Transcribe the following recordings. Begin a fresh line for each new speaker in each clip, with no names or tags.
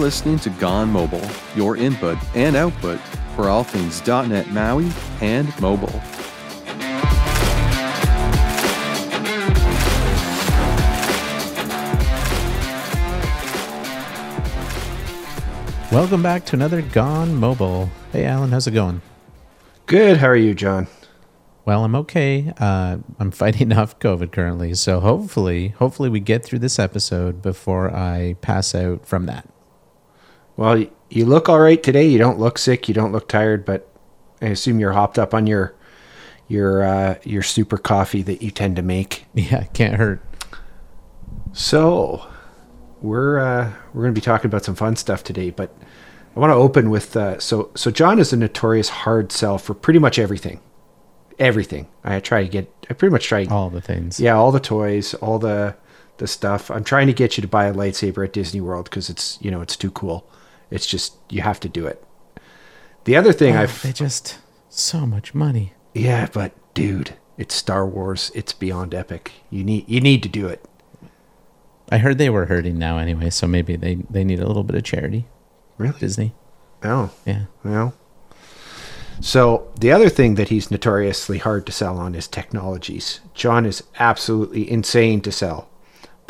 You're listening to Gone Mobile, your input and output for all things .NET MAUI and mobile.
Welcome back to another Gone Mobile. Hey, Allan, how's it going?
Good. How are you, Jon?
Well, I'm okay. Uh, I'm fighting off COVID currently, so hopefully, hopefully we get through this episode before I pass out from that.
Well, you look all right today. You don't look sick. You don't look tired, but I assume you're hopped up on your your uh, your super coffee that you tend to make.
Yeah, can't hurt.
So, we're uh, we're going to be talking about some fun stuff today, but I want to open with uh, so so Jon is a notorious hard sell for pretty much everything, everything. I try to get I pretty much try
all the things.
Yeah, all the toys, all the the stuff. I'm trying to get you to buy a lightsaber at Disney World because it's you know it's too cool. It's just you have to do it. The other thing
oh,
I've
they just so much money.
Yeah, but dude, it's Star Wars. It's beyond epic. You need you need to do it.
I heard they were hurting now anyway, so maybe they they need a little bit of charity.
Really?
Disney.
Oh.
Yeah.
Well. So the other thing that he's notoriously hard to sell on is technologies. Jon is absolutely insane to sell.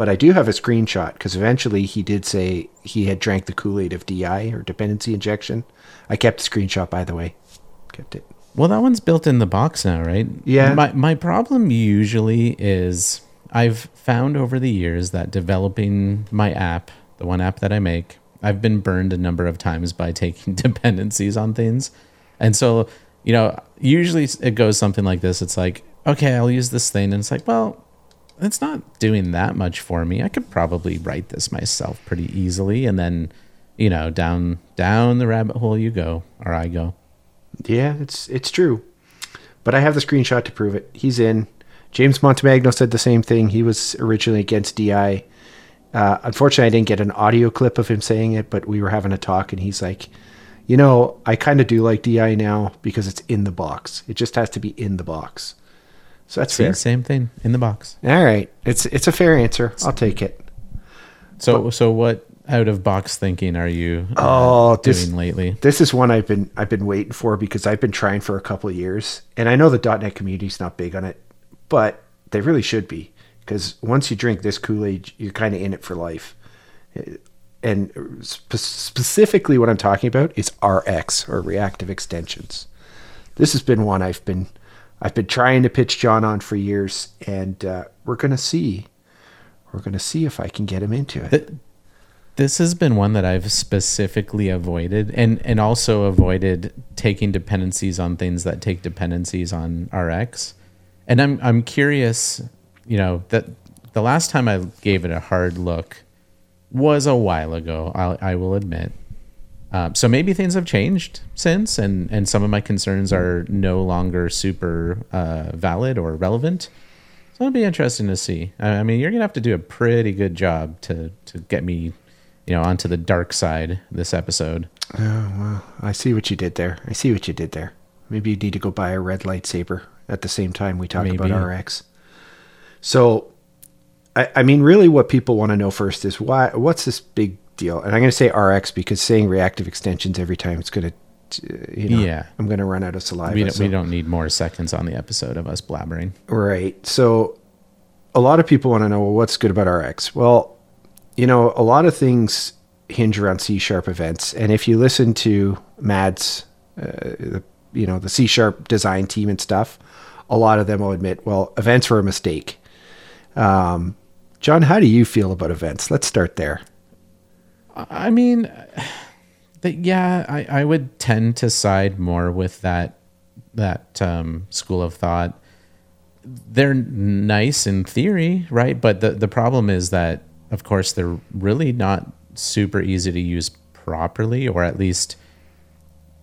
But I do have a screenshot because eventually he did say he had drank the Kool Aid of DI or dependency injection. I kept the screenshot, by the way. Kept it.
Well, that one's built in the box now, right?
Yeah.
My my problem usually is I've found over the years that developing my app, the one app that I make, I've been burned a number of times by taking dependencies on things. And so, you know, usually it goes something like this. It's like, okay, I'll use this thing. And it's like, well, it's not doing that much for me. I could probably write this myself pretty easily. And then, you know, down down the rabbit hole you go, or I go.
Yeah, it's it's true. But I have the screenshot to prove it. He's in. James Montemagno said the same thing. He was originally against DI. Uh, unfortunately, I didn't get an audio clip of him saying it, but we were having a talk, and he's like, "You know, I kind of do like DI now because it's in the box. It just has to be in the box." So that's
See,
fair.
Same thing in the box.
All right, it's it's a fair answer. I'll take it.
So but, so what out of box thinking are you uh,
oh,
doing
this,
lately?
This is one I've been I've been waiting for because I've been trying for a couple of years, and I know the .NET community's not big on it, but they really should be because once you drink this Kool Aid, you're kind of in it for life. And spe- specifically, what I'm talking about is RX or reactive extensions. This has been one I've been I've been trying to pitch Jon on for years, and uh, we're gonna see. We're gonna see if I can get him into it.
This has been one that I've specifically avoided, and and also avoided taking dependencies on things that take dependencies on RX. And I'm I'm curious, you know, that the last time I gave it a hard look was a while ago. I, I will admit. Um, so maybe things have changed since, and and some of my concerns are no longer super uh, valid or relevant. So it'll be interesting to see. I mean, you're gonna have to do a pretty good job to to get me, you know, onto the dark side this episode.
Oh well, I see what you did there. I see what you did there. Maybe you need to go buy a red lightsaber at the same time we talk maybe. about RX. So, I, I mean, really, what people want to know first is why? What's this big deal. And I'm going to say RX because saying reactive extensions every time it's going to, you know,
yeah,
I'm going to run out of saliva.
We don't,
so.
we don't need more seconds on the episode of us blabbering.
Right. So a lot of people want to know, well, what's good about RX? Well, you know, a lot of things hinge around C sharp events. And if you listen to Mads, uh, the, you know, the C sharp design team and stuff, a lot of them will admit, well, events were a mistake. Um, Jon, how do you feel about events? Let's start there.
I mean, that yeah, I, I would tend to side more with that that um, school of thought. They're nice in theory, right? But the the problem is that, of course, they're really not super easy to use properly, or at least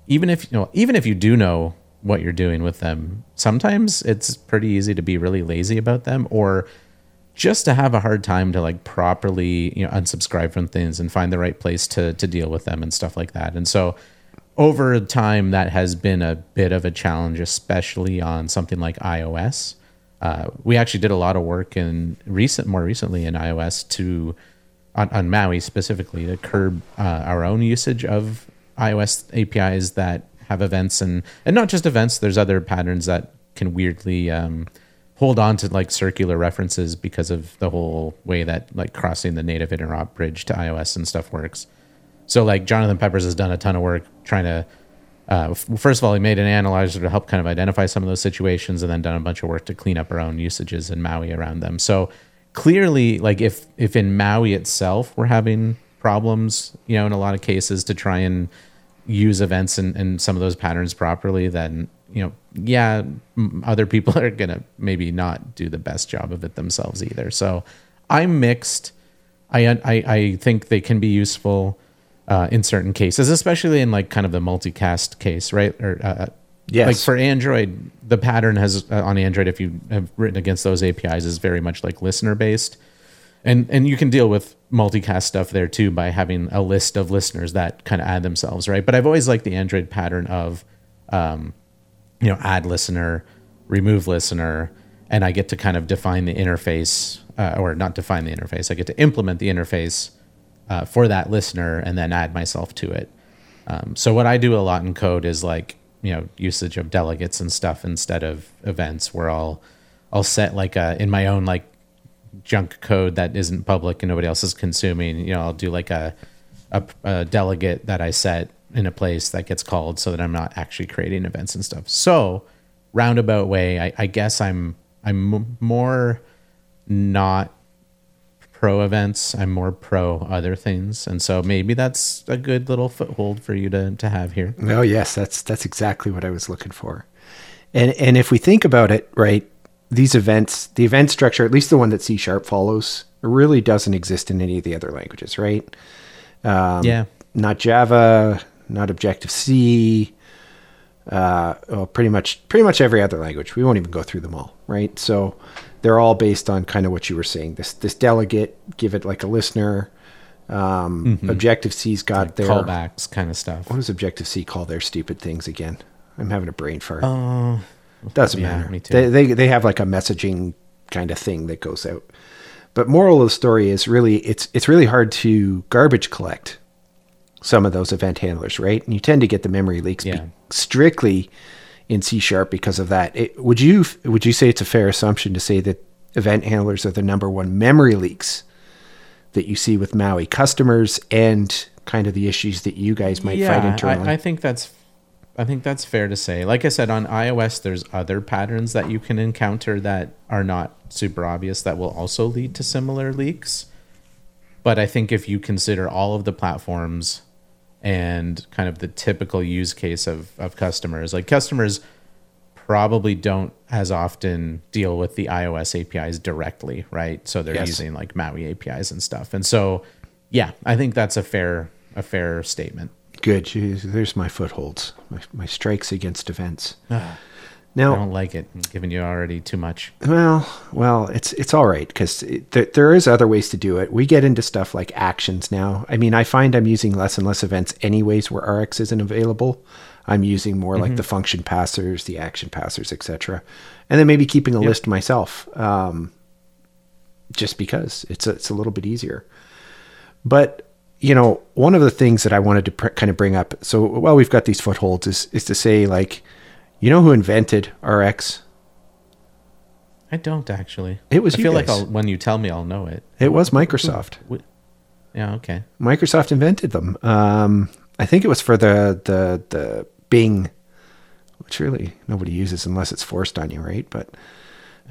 even if you know, even if you do know what you're doing with them, sometimes it's pretty easy to be really lazy about them, or just to have a hard time to like properly you know unsubscribe from things and find the right place to to deal with them and stuff like that and so over time that has been a bit of a challenge especially on something like ios uh, we actually did a lot of work in recent more recently in ios to on, on Maui specifically to curb uh, our own usage of iOS APIs that have events and and not just events. There's other patterns that can weirdly um, hold on to like circular references because of the whole way that like crossing the native interop bridge to iOS and stuff works. So like Jonathan Peppers has done a ton of work trying to. Uh, first of all, he made an analyzer to help kind of identify some of those situations, and then done a bunch of work to clean up our own usages in Maui around them. So clearly, like if if in Maui itself we're having problems, you know, in a lot of cases to try and use events and, and some of those patterns properly, then you know, yeah, other people are gonna maybe not do the best job of it themselves either. So I'm mixed. I I, I think they can be useful uh, in certain cases, especially in like kind of the multicast case, right? Or uh, uh
yes.
like for Android, the pattern has uh, on Android, if you have written against those APIs, is very much like listener based and and you can deal with multicast stuff there too by having a list of listeners that kind of add themselves, right? But I've always liked the Android pattern of, um, you know, add listener, remove listener, and I get to kind of define the interface, uh, or not define the interface. I get to implement the interface uh, for that listener and then add myself to it. Um, so what I do a lot in code is like you know usage of delegates and stuff instead of events, where I'll I'll set like a in my own like junk code that isn't public and nobody else is consuming, you know, I'll do like a, a, a delegate that I set in a place that gets called so that I'm not actually creating events and stuff. So roundabout way, I, I guess I'm I'm more not pro events. I'm more pro other things, and so maybe that's a good little foothold for you to to have here.
Oh yes, that's that's exactly what I was looking for. And and if we think about it, right, these events, the event structure, at least the one that C sharp follows, really doesn't exist in any of the other languages, right?
Um, yeah.
Not Java, not Objective C. Uh, well, pretty much, pretty much every other language. We won't even go through them all, right? So they're all based on kind of what you were saying. This this delegate, give it like a listener. Um, mm-hmm. Objective C's got like their
callbacks kind of stuff.
What does Objective C call their stupid things again? I'm having a brain fart.
Uh,
doesn't yeah, matter. Me too. They, they they have like a messaging kind of thing that goes out. But moral of the story is really it's it's really hard to garbage collect some of those event handlers, right? And you tend to get the memory leaks
yeah.
strictly in C sharp because of that. It, would you would you say it's a fair assumption to say that event handlers are the number one memory leaks that you see with Maui customers and kind of the issues that you guys might yeah, fight internally?
I, I think that's I think that's fair to say. Like I said, on iOS, there's other patterns that you can encounter that are not super obvious that will also lead to similar leaks. But I think if you consider all of the platforms and kind of the typical use case of, of customers, like customers probably don't as often deal with the iOS APIs directly, right? So they're yes. using like Maui APIs and stuff. And so, yeah, I think that's a fair a fair statement.
Good. Jeez, there's my footholds, my, my strikes against events.
Now, I don't like it. I'm giving you already too much.
Well, well, it's it's all right because th- there is other ways to do it. We get into stuff like actions now. I mean, I find I'm using less and less events anyways where RX isn't available. I'm using more mm-hmm. like the function passers, the action passers, etc. And then maybe keeping a yep. list myself, um, just because it's a, it's a little bit easier. But you know, one of the things that I wanted to pr- kind of bring up, so while we've got these footholds, is is to say like, you know, who invented RX?
I don't actually.
It was.
I feel guys. like I'll, when you tell me, I'll know it.
It was Microsoft.
Yeah. Okay.
Microsoft invented them. Um, I think it was for the the the Bing, which really nobody uses unless it's forced on you, right? But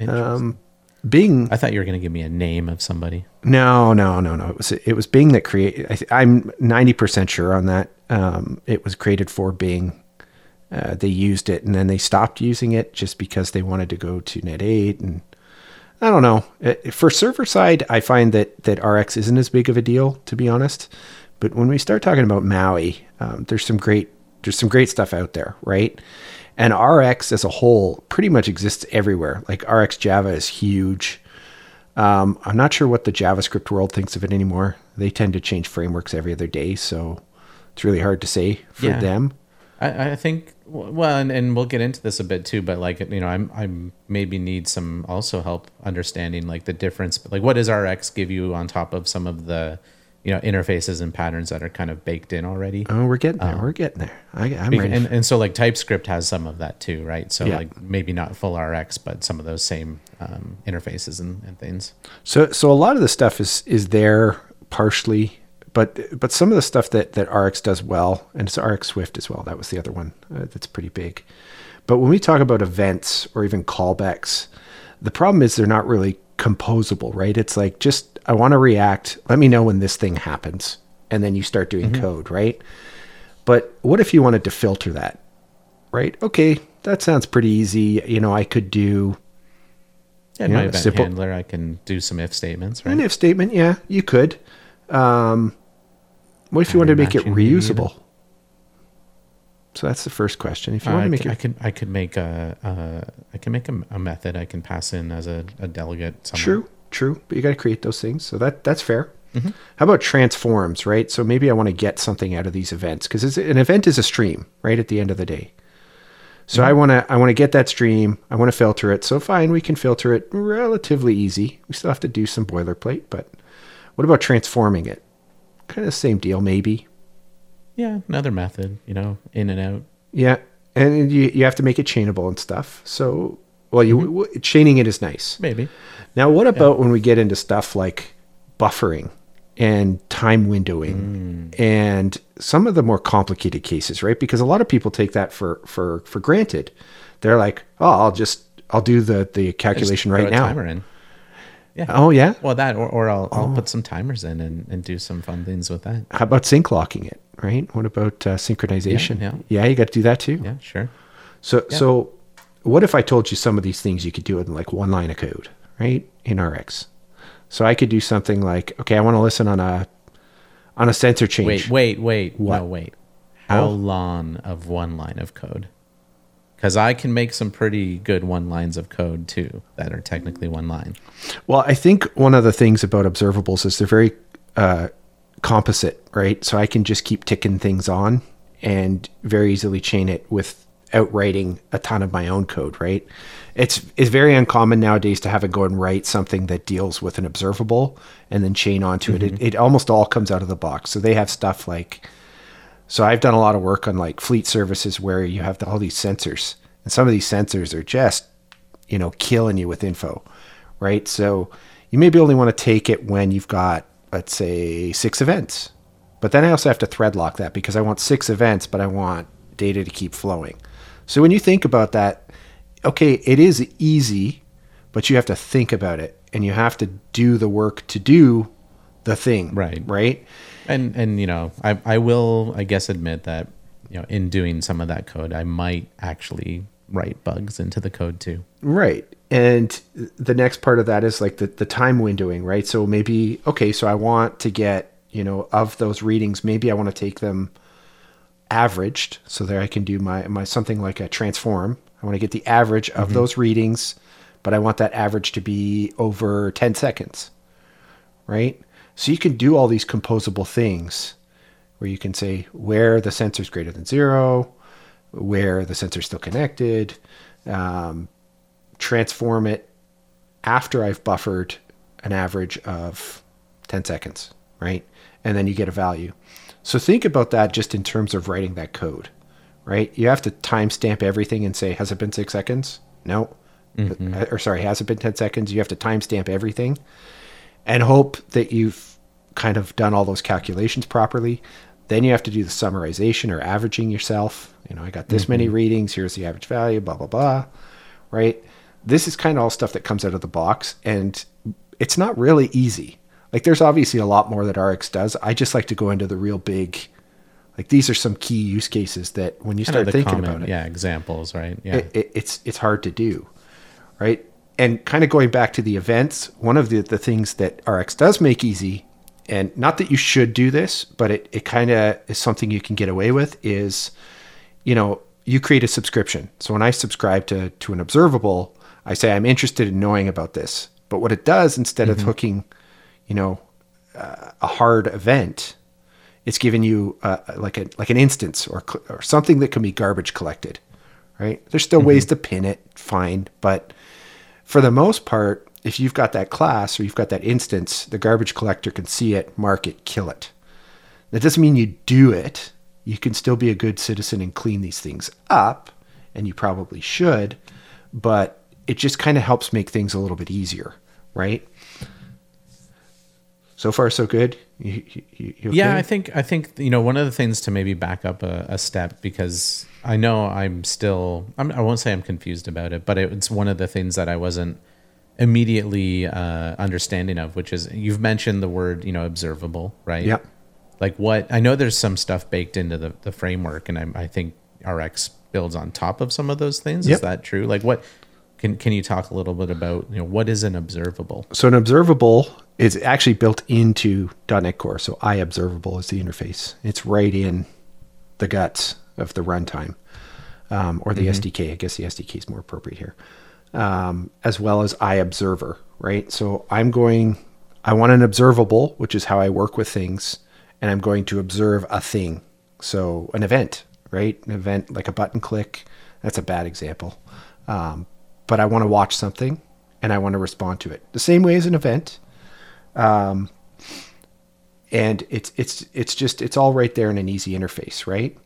um, Bing.
I thought you were going to give me a name of somebody.
No, no, no, no. It was it was Bing that created. I, am ninety percent sure on that. Um, it was created for Bing. Uh, they used it and then they stopped using it just because they wanted to go to Net eight and I don't know. Uh, for server side, I find that that RX isn't as big of a deal to be honest. But when we start talking about Maui, um, there's some great there's some great stuff out there, right? And RX as a whole pretty much exists everywhere. Like RX Java is huge. Um, I'm not sure what the JavaScript world thinks of it anymore. They tend to change frameworks every other day, so it's really hard to say for yeah. them.
I, I, think well, and, and we'll get into this a bit too. But like you know, I'm I'm maybe need some also help understanding like the difference. Like, what does RX give you on top of some of the you know interfaces and patterns that are kind of baked in already.
Oh, we're getting there. we're getting there. I, I'm ready.
and, and so like TypeScript has some of that too, right? So
Yeah.
like maybe not full RX, but some of those same um, interfaces and, and things.
So so a lot of the stuff is is there partially, but but some of the stuff that that RX does well, and it's RX Swift as well. That was the other one uh, that's pretty big. But when we talk about events or even callbacks, the problem is they're not really composable, right? It's like just I want to react. Let me know when this thing happens, and then you start doing code, right? But what if you wanted to filter that, right? Okay, that sounds pretty easy. You know, I could do
Yeah, my event
simple-
handler, I can do some if statements, right?
An if statement, yeah, you could. Um, what if you wanted to make it reusable? So that's the first question. If you
Uh,
want to make
I
it
could I could make a, a I can make a, a method I can pass in as a, a delegate. Somewhere.
true, true, but you got to create those things. So that that's fair.
Mm-hmm.
How about transforms, right? So maybe I want to get something out of these events because an event is a stream, right? At the end of the day. So
Mm-hmm.
I want to I want to get that stream. I want to filter it. So fine, we can filter it relatively easy. We still have to do some boilerplate, but what about transforming it? Kind of the same deal, maybe.
Yeah, another method. You know, in and out.
Yeah, and you you have to make it chainable and stuff. So, well, you
Mm-hmm.
w- chaining it is nice.
Maybe.
Now, what about when we get into stuff like buffering and time windowing
Mm.
and some of the more complicated cases, right? Because a lot of people take that for for for granted. They're like, "Oh, I'll just I'll do the the calculation right now."
Yeah.
Oh yeah.
Well, that or, or I'll
Oh.
I'll put some timers in and, and do some fun things with that.
How about sync locking it? Right. What about uh, synchronization?
yeah.
yeah, you got to do that too.
Yeah, sure.
So so what if I told you some of these things you could do in like one line of code, right? In RX. So I could do something like, okay, I want to listen on a on a sensor change.
Wait, wait, wait.
What?
No, wait. How
Oh.
long of one line of code? Because I can make some pretty good one lines of code too that are technically one line.
Well, I think one of the things about observables is they're very uh, composite, right? So I can just keep ticking things on and very easily chain it without writing a ton of my own code, right? It's it's very uncommon nowadays to have it go and write something that deals with an observable and then chain onto it. it. It almost all comes out of the box. So they have stuff like so I've done a lot of work on like fleet services where you have all these sensors, and some of these sensors are just, you know, killing you with info, right? So you maybe only want to take it when you've got, let's say, six events. But then I also have to thread lock that because I want six events, but I want data to keep flowing. So when you think about that, okay, it is easy, but you have to think about it and you have to do the work to do the thing.
Right.
Right.
And and you know, I I will I guess admit that you know in doing some of that code, I might actually write bugs into the code too.
Right. And the next part of that is like the, the time windowing, right? So maybe, okay, so I want to get, you know, of those readings, maybe I want to take them averaged. So that I can do my, my something like a transform. I want to get the average of mm-hmm. those readings, but I want that average to be over 10 seconds, right? So you can do all these composable things where you can say where the sensor is greater than zero, where the sensor is still connected, um, transform it after I've buffered an average of 10 seconds, right? And then you get a value. So think about that just in terms of writing that code, right? You have to timestamp everything and say, has it been six seconds? No. Uh, Or sorry, has it been 10 seconds? You have to timestamp everything and hope that you've kind of done all those calculations properly. Then you have to do the summarization or averaging yourself. You know, I got this many mm-hmm. readings. Here's the average value, blah, blah, blah. Right. This is kind of all stuff that comes out of the box. And it's not really easy. Like, there's obviously a lot more that RX does. I just like to go into the real big, like, these are some key use cases that when you start thinking
common,
about it,
yeah, examples, right? Yeah.
it, it, it's it's hard to do, right? And kind of going back to the events, one of the, the things that RX does make easy, and not that you should do this, but it, it kind of is something you can get away with is, you know, you create a subscription. So when I subscribe to to an observable, I say I'm interested in knowing about this. But what it does instead of hooking, you know, uh, a hard event, it's giving you uh, like a like an instance or or something that can be garbage collected, right? There's still ways to pin it, fine, but for the most part, if you've got that class or you've got that instance, the garbage collector can see it, mark it, kill it. That doesn't mean you do it. You can still be a good citizen and clean these things up, and you probably should, but it just kind of helps make things a little bit easier, right? So far, so good. You, you, you okay?
Yeah, I think I think you know one of the things to maybe back up a, a step because I know I'm still I'm, I won't say I'm confused about it, but it's one of the things that I wasn't immediately uh, understanding of, which is you've mentioned the word you know observable, right?
Yep.
Like what I know, there's some stuff baked into the the framework, and I, I think RX builds on top of some of those things.
Yep.
Is that true? Like what? Can can you talk a little bit about you know what is an observable?
So an observable is actually built into .NET Core. So iObservable is the interface. It's right in the guts of the runtime, um, or the SDK. I guess the SDK is more appropriate here, um, as well as iObserver. Right. So I'm going. I want an observable, which is how I work with things, and I'm going to observe a thing. So an event, right? An event like a button click. That's a bad example. Um, but I want to watch something and I want to respond to it the same way as an event. Um, and it's it's it's just it's all right there in an easy interface, right?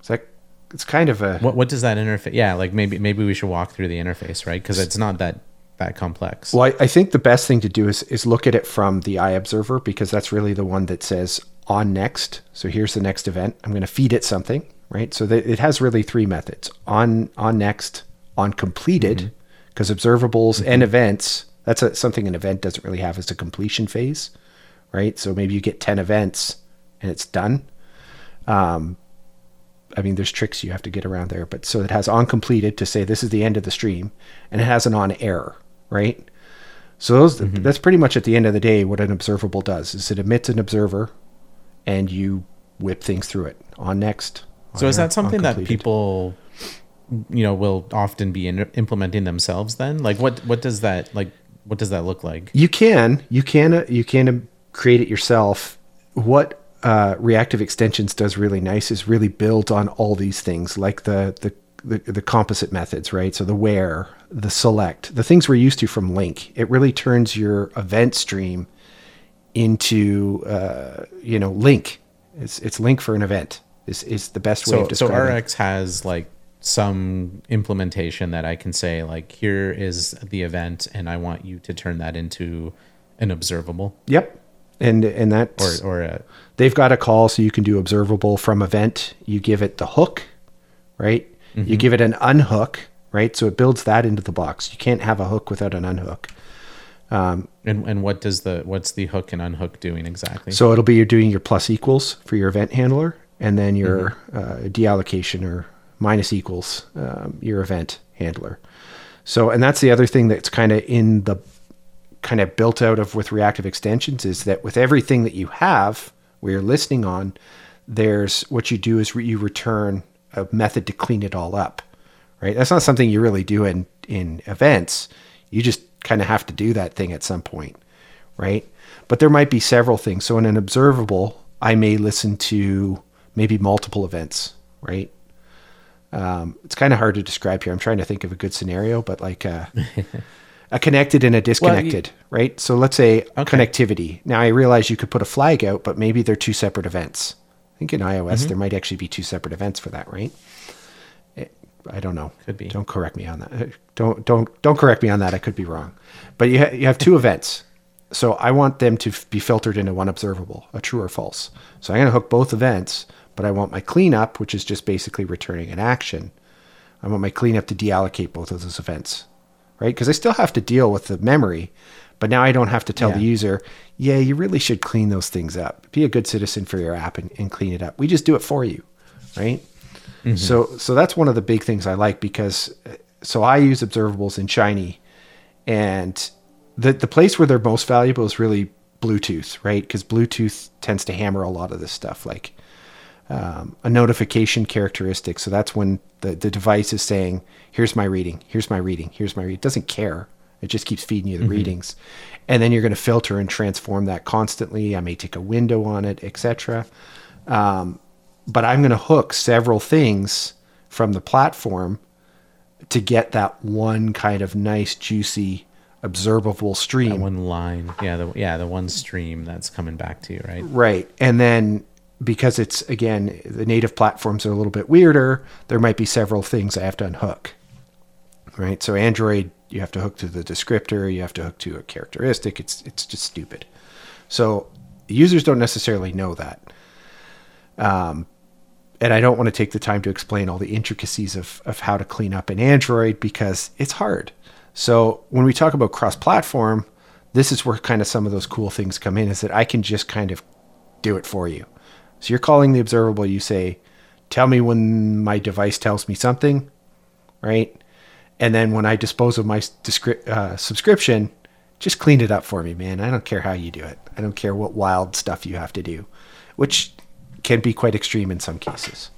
It's like it's kind of a
What what does that interface? Yeah, like maybe maybe we should walk through the interface, right? Because it's not that that complex.
well. I, I think the best thing to do is is look at it from the iObserver because that's really the one that says on next. So here's the next event. I'm going to feed it something, right? So that it has really three methods: on on next, on completed, because observables and events. That's a, something an event doesn't really have as a completion phase, right? So maybe you get ten events and it's done. Um, I mean, there's tricks you have to get around there, but so it has on completed to say this is the end of the stream, and it has an on error, right? So those mm-hmm. that's pretty much at the end of the day what an observable does is it emits an observer, and you whip things through it on next.
so is
error,
that something that people you know will often be in, implementing themselves then? Like what what does that like what does that look like?
You can, you can, you can create it yourself. What uh, reactive extensions does really nice is really build on all these things, like the the the, the composite methods, right? So the where, the select, the things we're used to from LINQ. It really turns your event stream into uh, you know LINQ. It's it's LINQ for an event. Is is the best way
So
of
so
describing. it.
RX has like some implementation that I can say like here is the event and I want you to turn that into an observable
Yep, and and that
or or a
they've got a call so you can do observable from event. You give it the hook right? You give it an unhook right? So it builds that into the box. You can't have a hook without an unhook.
And and what does the what's the hook and unhook doing exactly?
so it'll be you're doing your plus equals for your event handler and then your uh, deallocation or minus equals um, your event handler. So and that's the other thing that's kind of in the kind of built out of with reactive extensions is that with everything that you have where you're listening on there's what you do is re- you return a method to clean it all up right? That's not something you really do in in events. You just kind of have to do that thing at some point right? But there might be several things. So in an observable i may listen to maybe multiple events right? Um, it's kind of hard to describe here. I'm trying to think of a good scenario but like uh, a connected and a disconnected, right? So let's say
Okay.
connectivity. Now I realize you could put a flag out, but maybe they're two separate events. I think in iOS
Mm-hmm.
there might actually be two separate events for that, right? Eh, I don't know.
Could be.
Don't correct me on that. Eh, Don't don't don't correct me on that. I could be wrong. But you ha- you have two events. So I want them to be filtered into one observable, a true or false. So I'm going to hook both events, but I want my cleanup, which is just basically returning an action. I want my cleanup to deallocate both of those events, right? Because I still have to deal with the memory, but now I don't have to tell the user, yeah, you really should clean those things up. Be a good citizen for your app and, and clean it up. We just do it for you, right? So, so that's one of the big things I like because, uh, so I use observables in Shiny, and the the place where they're most valuable is really Bluetooth, right? Because Bluetooth tends to hammer a lot of this stuff, like um, a notification characteristic. So that's when the, the device is saying, here's my reading, here's my reading, here's my reading. It doesn't care. It just keeps feeding you the readings. And then you're going to filter and transform that constantly. I may take a window on it, etc. Um, but I'm going to hook several things from the platform to get that one kind of nice, juicy observable stream.
That one line, yeah, the yeah the one stream that's coming back to you, right?
Right. And then because it's again the native platforms are a little bit weirder, there might be several things I have to unhook. Right? So Android you have to hook to the descriptor, you have to hook to a characteristic. It's it's just stupid. So users don't necessarily know that. Um and I don't want to take the time to explain all the intricacies of, of how to clean up an Android because it's hard. So when we talk about cross platform, this is where kind of some of those cool things come in is that I can just kind of do it for you. So you're calling the observable, you say, tell me when my device tells me something, right? And then when I dispose of my descri- uh, subscription, just clean it up for me, man. I don't care how you do it. I don't care what wild stuff you have to do, which can be quite extreme in some cases.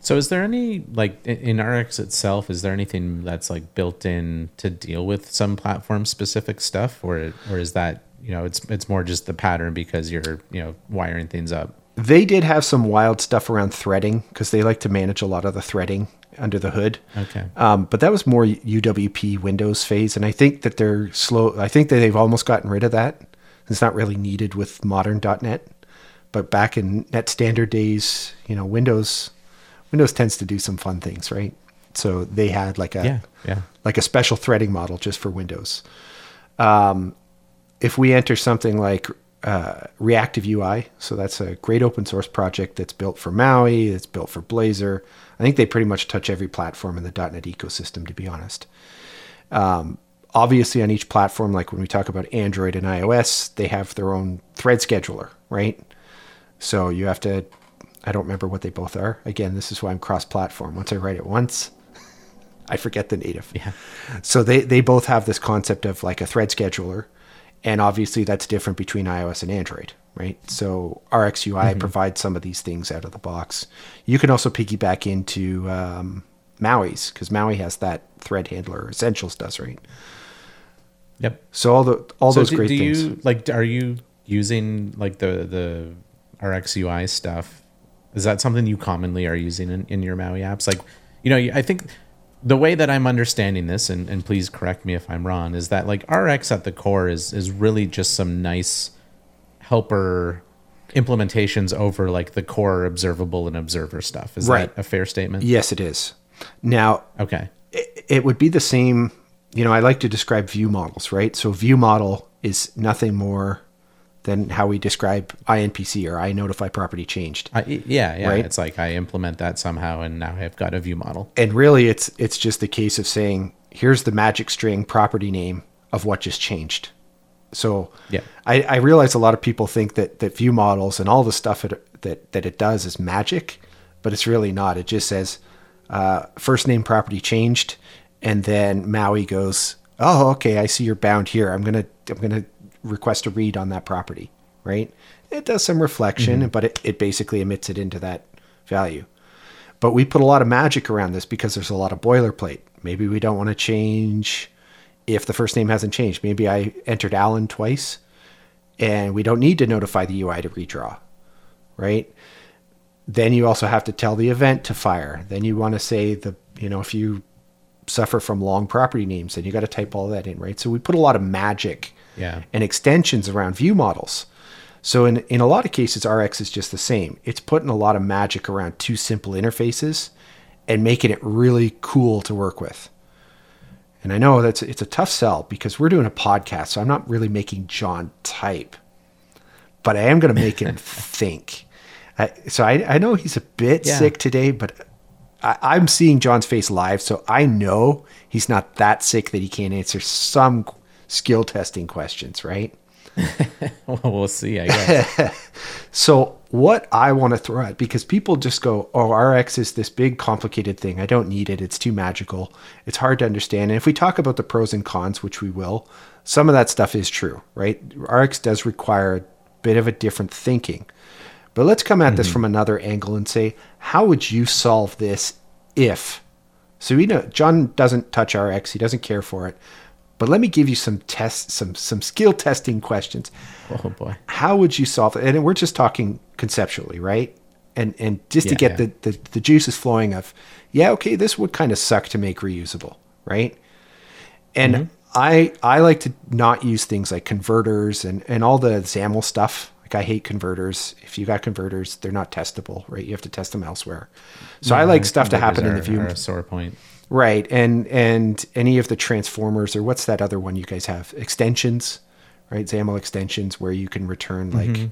So is there any like in RX itself? Is there anything that's like built in to deal with some platform specific stuff, or or is that you know it's it's more just the pattern because you're you know wiring things up?
They did have some wild stuff around threading because they like to manage a lot of the threading under the hood.
Okay.
Um, but that was more UWP Windows phase, and I think that they're slow. I think that they've almost gotten rid of that. It's not really needed with modern .NET. But back in net standard days, you know, Windows Windows tends to do some fun things, right? So they had like a
yeah, yeah.
like a special threading model just for Windows. Um, if we enter something like uh, Reactive UI. So that's a great open source project that's built for Maui, it's built for Blazor. I think they pretty much touch every platform in the .NET ecosystem, to be honest. Um, obviously, on each platform, like when we talk about Android and iOS, they have their own thread scheduler, right? So you have to. I don't remember what they both are. Again, this is why I'm cross-platform. Once I write it once, I forget the native.
Yeah.
So they they both have this concept of like a thread scheduler and obviously that's different between iOS and Android, right? So RxUI mm-hmm. provides some of these things out of the box. You can also piggyback into um, Maui's because Maui has that thread handler. Essentials does, right?
Yep.
So all the all so those do, great
do
things.
You, like, are you using like the the RxUI stuff? Is that something you commonly are using in, in your Maui apps? Like, you know, I think the way that I'm understanding this, and, and please correct me if I'm wrong, is that like RX at the core is is really just some nice helper implementations over like the core observable and observer stuff. Is right. that a fair statement?
Yes, it is. Now,
okay,
it, it would be the same. You know, I like to describe view models, right? So, view model is nothing more than how we describe INPC or I notify property changed.
Uh, yeah, yeah. Right? It's like I implement that somehow, and now I've got a view model.
And really, it's it's just a case of saying, here's the magic string property name of what just changed. So
yeah,
I, I realize a lot of people think that that view models and all the stuff it, that that it does is magic, but it's really not. It just says uh, first name property changed, and then Maui goes, oh okay, I see you're bound here. I'm gonna I'm gonna request a read on that property, right? It does some reflection, mm-hmm. but it, it basically emits it into that value. But we put a lot of magic around this because there's a lot of boilerplate. Maybe we don't want to change if the first name hasn't changed. Maybe I entered Allan twice and we don't need to notify the UI to redraw, right? Then you also have to tell the event to fire. Then you want to say the, you know, if you suffer from long property names, then you got to type all that in, right? So we put a lot of magic
yeah.
and extensions around view models. So in, in a lot of cases, RX is just the same. It's putting a lot of magic around two simple interfaces and making it really cool to work with. And I know that's it's a tough sell because we're doing a podcast, so I'm not really making Jon type, but I am going to make him think. I, so I, I know he's a bit yeah. sick today, but I, I'm seeing Jon's face live, so I know he's not that sick that he can't answer some skill testing questions, right?
well, we'll see, I guess.
so, what I want to throw at because people just go, "Oh, RX is this big complicated thing. I don't need it. It's too magical. It's hard to understand." And if we talk about the pros and cons, which we will, some of that stuff is true, right? RX does require a bit of a different thinking. But let's come at mm-hmm. this from another angle and say, how would you solve this if? So we know Jon doesn't touch RX. He doesn't care for it. But let me give you some tests, some some skill testing questions.
Oh boy.
How would you solve it? And we're just talking conceptually, right? And and just yeah, to get yeah. the, the, the juices flowing of, yeah, okay, this would kind of suck to make reusable, right? And mm-hmm. I I like to not use things like converters and and all the XAML stuff. Like I hate converters. If you got converters, they're not testable, right? You have to test them elsewhere. So I like stuff to happen in the view.
Are a sore point.
Right. And and any of the transformers or what's that other one you guys have? Extensions, right? XAML extensions where you can return like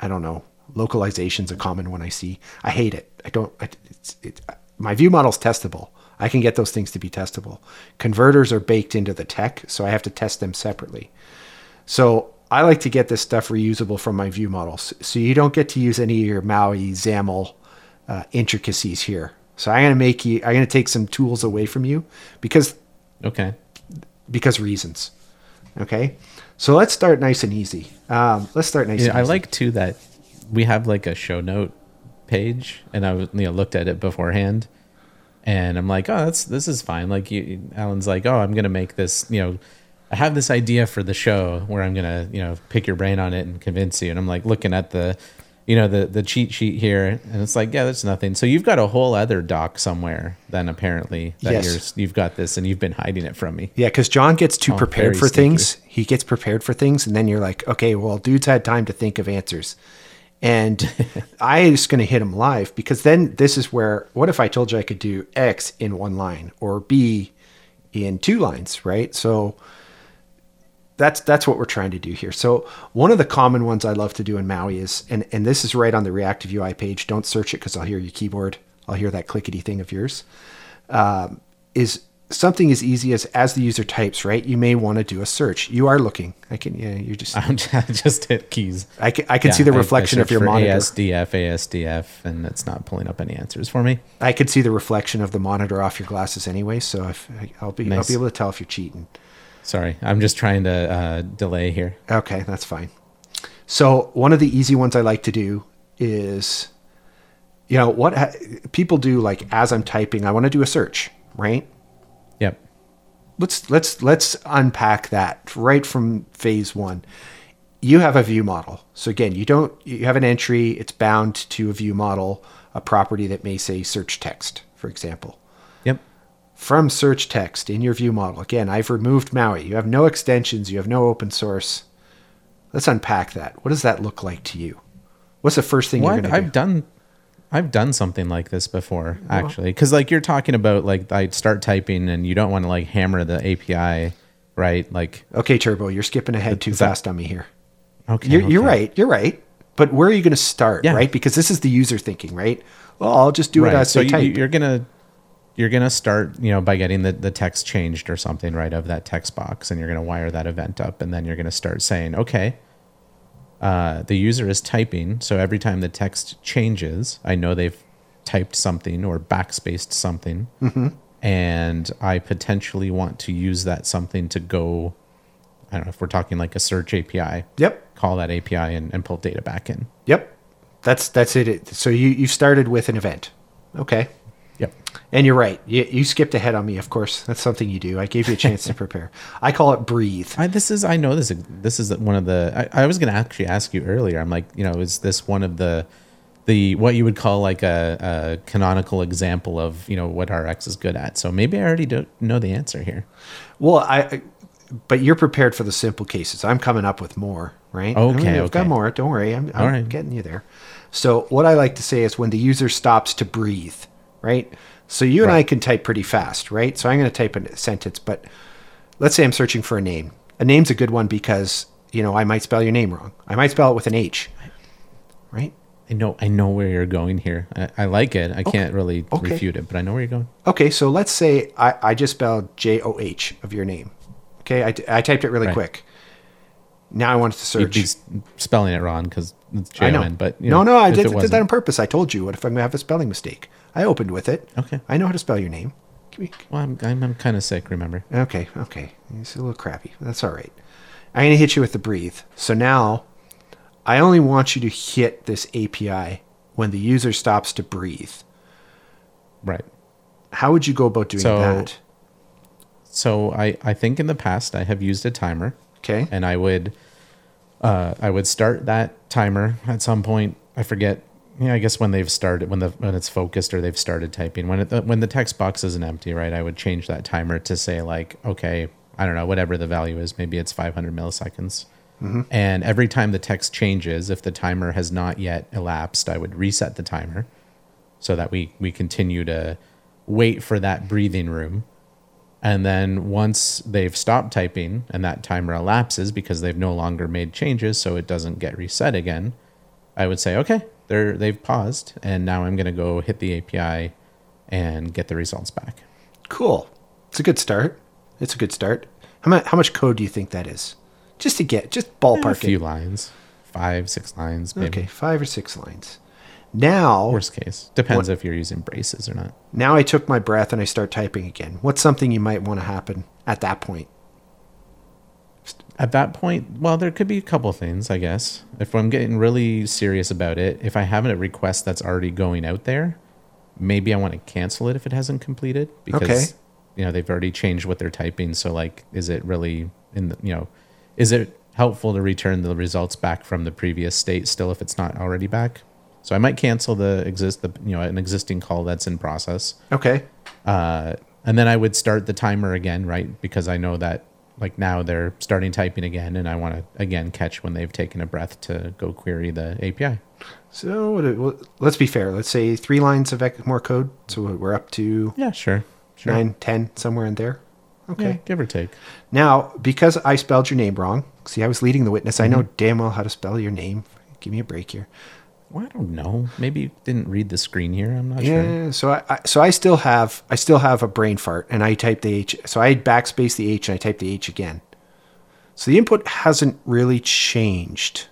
I don't know, localization's a common one I see. I hate it. I don't I, it's it, my view model's testable. I can get those things to be testable. Converters are baked into the tech, so I have to test them separately. So I like to get this stuff reusable from my view models. So you don't get to use any of your Maui XAML uh, intricacies here. So I'm going to make you, I'm to take some tools away from you because,
Okay.
because reasons. Okay. So let's start nice and easy. Um, let's start nice
Yeah, I
easy.
like too that we have like a show note page, and I you know looked at it beforehand, and I'm like, oh, that's this is fine. Like you, Allan's like, oh, I'm gonna make this. You know, I have this idea for the show where I'm gonna you know pick your brain on it and convince you. And I'm like looking at the, you know, the the cheat sheet here, and it's like, yeah, that's nothing. So you've got a whole other doc somewhere. Then apparently that
Yes.
you're you've got this, and you've been hiding it from me.
Yeah, because Jon gets too
Oh,
prepared for things. He gets prepared for things, and then you're like, okay, well, dude's had time to think of answers. And I just going to hit him live because then this is where, what if I told you I could do X in one line or B in two lines, right? So that's that's what we're trying to do here. So one of the common ones I love to do in Maui is, and and this is right on the reactive UI page. Don't search it because I'll hear your keyboard. I'll hear that clickety thing of yours. Um, is something as easy as as the user types, right? You may want to do a search. You are looking. I can. Yeah, you're just.
I'm just hit keys.
I can. I can
Yeah,
see the
I- I
reflection of your monitor.
ASDF, ASDF, and it's not pulling up any answers for me.
I could see the reflection of the monitor off your glasses anyway. So if I'll be, I'll be able to tell if you're cheating.
Sorry, I'm just trying to uh, delay here.
Okay, that's fine. So one of the easy ones I like to do is, you know, what ha- people do like as I'm typing, I want to do a search, right?
Yep.
Let's let's let's unpack that right from phase one. You have a view model, so again, you don't you have an entry. It's bound to a view model, a property that may say search text, for example. From search text in your view model, again, I've removed Maui. You have no extensions. You have no open source. Let's unpack that. What does that look like to you? What's the first thing
Well,
you're
I've,
going to
I've done, I've done something like this before, actually. Because like you're talking about, like I start typing and you don't want to like hammer the API, right? Like,
Okay, Turbo, you're skipping ahead too
that-
fast on me here.
okay,
You're, you're right. You're right. But where are you going to start,
Yeah.
right? Because this is the user thinking, right? Well, I'll just do it as
So
I
you,
type.
you're gonna, you're gonna start, you know, by getting the the text changed or something, right, of that text box, and you're gonna wire that event up, and then you're gonna start saying, okay. Uh, the user is typing, so every time the text changes, I know they've typed something or backspaced something,
Mm-hmm.
and I potentially want to use that something to go. I don't know if we're talking like a search API.
Yep.
Call that API and, and pull data back in.
Yep. That's that's it. It- So you you started with an event. Okay.
Yep.
And you're right. You, you skipped ahead on me, of course. That's something you do. I gave you a chance to prepare. I call it breathe.
I, this is I know this this is one of the I, I was going to actually ask you earlier. I'm like, you know, is this one of the the what you would call like a, a canonical example of you know what RX is good at? So maybe I already don't know the answer here.
Well, I, but you're prepared for the simple cases. I'm coming up with more, right? I
Okay,
I've got more. Don't worry. I'm, I'm
right.
getting you there. So what I like to say is when the user stops to breathe, right? So you and I can type pretty fast, right? So I'm going to type a sentence, but let's say I'm searching for a name. A name's a good one because, you know, I might spell your name wrong. I might spell it with an H, right?
I know I know where you're going here. I, I like it. I can't really
okay.
refute it, but I know where you're going.
Okay, so let's say I, I just spelled J O H of your name. Okay, I, I typed it really
Right.
quick. Now I want it to
You'd
search.
be spelling it wrong because it's J
know.
But you
no,
know,
no, I did, did that on purpose. I told you what if I'm gonna have a spelling mistake. I opened with it.
Okay.
I know how to spell your name.
Well, I'm I'm, I'm kind of sick. Remember?
Okay, okay. It's a little crappy. That's all right. I'm gonna hit you with the breathe. So now, I only want you to hit this API when the user stops to breathe.
Right.
How would you go about doing
So-
that?
So I I think in the past I have used a timer.
Okay.
and I would uh, I would start that timer at some point. I forget. Yeah, I guess when they've started when the when it's focused or they've started typing when it when the text box isn't empty, right? I would change that timer to say like, okay, I don't know, whatever the value is, maybe it's 500 milliseconds. Mm-hmm. And every time the text changes, if the timer has not yet elapsed, I would reset the timer so that we, we continue to wait for that breathing room. And then once they've stopped typing and that timer elapses because they've no longer made changes, so it doesn't get reset again, I would say, okay, they're they've paused, and now I'm going to go hit the API and get the results back.
Cool. It's a good start. It's a good start. How much how much code do you think that is? Just to get just ballpark a
few
it.
lines, five, six lines, maybe.
Okay, five or six lines. Now,
Worst case depends if you're using braces or not.
now I took my breath and I start typing again. What's something you might want to happen at that point?
At that point, well, there could be a couple things, I guess. If I'm getting really serious about it, if I have a request that's already going out there, maybe I want to cancel it if it hasn't completed because
Okay.
you know they've already changed what they're typing. So, like, is it really in the you know, is it helpful to return the results back from the previous state still if it's not already back? So I might cancel the exist the you know an existing call that's in process
Okay.
uh, and then I would start the timer again, right? Because I know that like now they're starting typing again, and I want to again catch when they've taken a breath to go query the API.
So let's be fair. Let's say three lines of more code. So we're up to
Yeah, sure, sure.
nine, ten, somewhere in there. Okay.
Yeah, give or take.
Now, because I spelled your name wrong, see, I was leading the witness. I know
Mm-hmm.
damn well how to spell your name. Give me a break here.
Well, I don't know. Maybe you didn't read the screen here. I'm not sure.
Yeah. So I, I so I still have I still have a brain fart, and I typed the H. So I backspace the H, and I typed the H again. So the input hasn't really changed.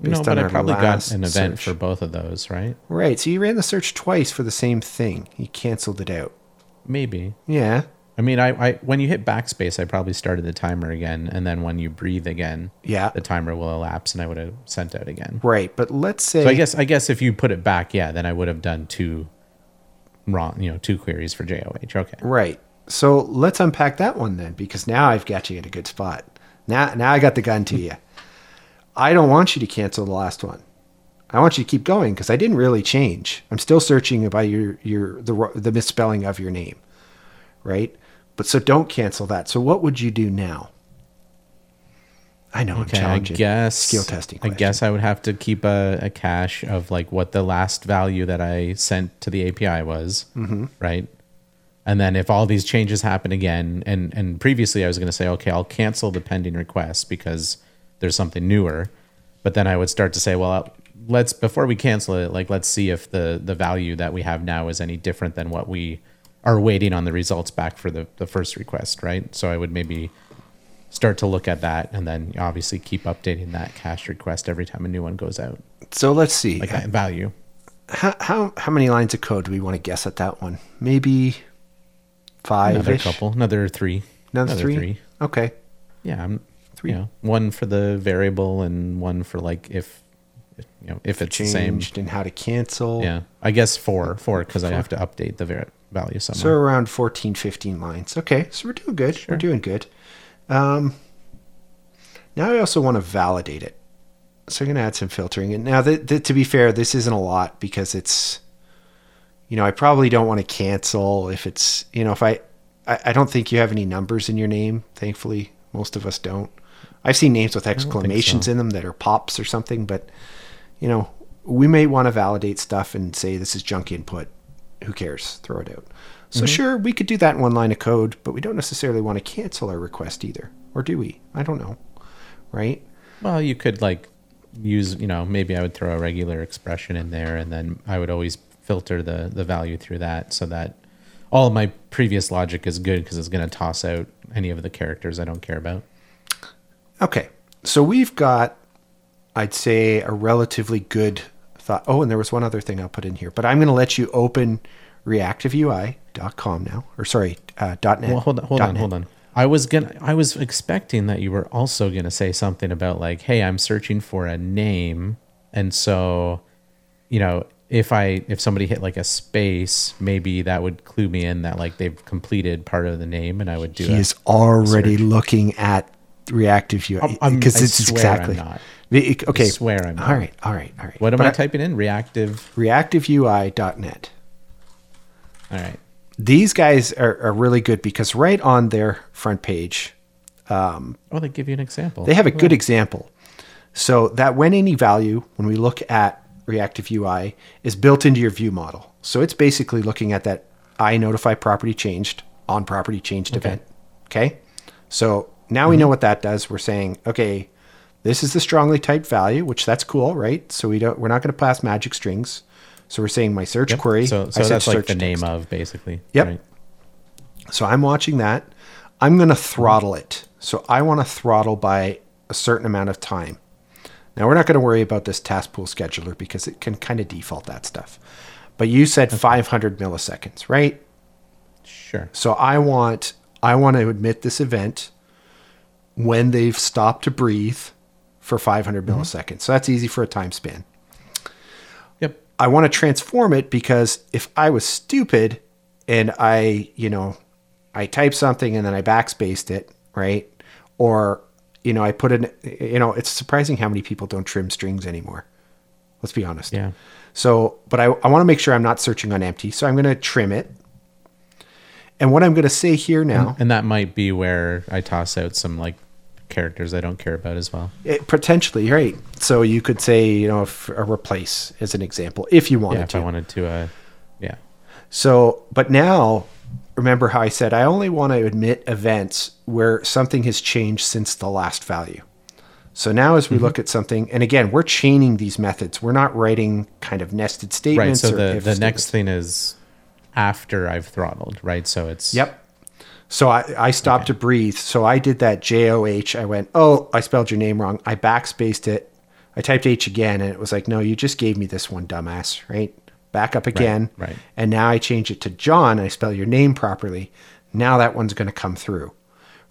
No, but I probably got an event
search.
for both of those, right?
Right. So you ran the search twice for the same thing. You canceled it out.
Maybe.
Yeah.
I mean, I, I when you hit backspace, I probably started the timer again, and then when you breathe again,
Yeah.
the timer will elapse, and I would have sent out again.
Right. But let's say
So I guess I guess if you put it back, yeah, then I would have done two wrong, you know, two queries for JOH. Okay.
Right. So let's unpack that one then, because now I've got you in a good spot. Now, now I got the gun to you. I don't want you to cancel the last one. I want you to keep going because I didn't really change. I'm still searching about your your the the misspelling of your name, right? But so don't cancel that. So what would you do now? I know I'm
Okay, I guess
skill testing.
I guess I would have to keep a, a cache of like what the last value that I sent to the API was,
Mm-hmm.
right? And then if all these changes happen again, and and previously I was going to say, okay, I'll cancel the pending request because there's something newer, but then I would start to say, well, let's before we cancel it, like let's see if the the value that we have now is any different than what we are waiting on the results back for the the first request, right? So I would maybe start to look at that and then obviously keep updating that cache request every time a new one goes out
So let's see.
like that value
how, how how many lines of code do we want to guess at that one? Maybe five.
another couple another three
Another, three? Okay.
yeah i'm
Three.
you know one for the variable and one for like if you know if it's the same
Changed and how to cancel.
yeah i guess four four because i have to update the var- value
So around 14, 15 lines. Okay, so we're doing good. We're doing good. Um, now I also want to validate it. So I'm going to add some filtering. And now, th- th- to be fair, this isn't a lot because it's, you know, I probably don't want to cancel if it's, you know, if I, I, I don't think you have any numbers in your name. Thankfully, most of us don't. I've seen names with exclamations
so.
in them that are pops or something, but, you know, we may want to validate stuff and say this is junk input. Who cares? Throw it out. So mm-hmm. sure, we could do that in one line of code, but we don't necessarily want to cancel our request either. Or do we? I don't know. Right?
well you could like use you know maybe i would throw a regular expression in there and then i would always filter the the value through that so that all of my previous logic is good because it's going to toss out any of the characters i don't care about
Okay. So we've got I'd say a relatively good thought. Oh, and there was one other thing I'll put in here, but I'm going to let you open reactiveui.com now, or sorry, uh, .net.
Well, hold on, hold
.net.
on, hold on. I was gonna. I was expecting that you were also gonna say something about like, "Hey, I'm searching for a name," and so, you know, if I if somebody hit like a space, maybe that would clue me in that like they've completed part of the name, and I would do.
He is already looking at reactive UI because it's exactly Okay,
swear I'm
All right, all right, all right.
What am
But
I typing in? Reactive.
reactiveui.net.
All right.
These guys are, are really good because right on their front page, um,
oh, they give you an example.
They have a good example. So that when any value, when we look at reactive UI, is built into your view model. So it's basically looking at that I notify property changed on property changed event. Okay. So now we know mm-hmm. what that does. We're saying, okay, this is the strongly typed value, which that's cool, right? So we don't we're not going to pass magic strings. So we're saying my search
Yep.
query.
So,
I
so
said
that's like
search
the name
text.
of basically.
Yep.
right?
So I'm watching that. I'm going to throttle it. So I want to throttle by a certain amount of time. Now we're not going to worry about this task pool scheduler because it can kind of default that stuff. But you said 500 milliseconds, right?
Sure.
So I want I want to admit this event when they've stopped to breathe for 500 mm-hmm. milliseconds. So that's easy for a time span. I want to transform it because if I was stupid and I, you know, I typed something and then I backspaced it, right? Or, you know, I put in, you know, it's surprising how many people don't trim strings anymore. Let's be honest.
Yeah.
So, but I, I want to make sure I'm not searching on empty. So I'm going to trim it. And what I'm going to say here now,
And that might be where I toss out some like characters I don't care about as well.
it, potentially, right? So you could say, you know, if, a replace as an example, if you wanted
Yeah, if
to.
I wanted to, uh, yeah.
So, but now, remember how I said I only want to admit events where something has changed since the last value. So now, as we
Mm-hmm.
look at something, and again, we're chaining these methods. We're not writing kind of nested statements.
Right.
So
the, the next thing is after I've throttled, right? So it's
Yep. So I, I stopped to breathe. So I did that J O H. I went, oh, I spelled your name wrong. I backspaced it. I typed H again, and it was like, no, you just gave me this one, dumbass, right? Back up again.
right.
And now I change it to Jon. I spell your name properly. Now that one's going to come through,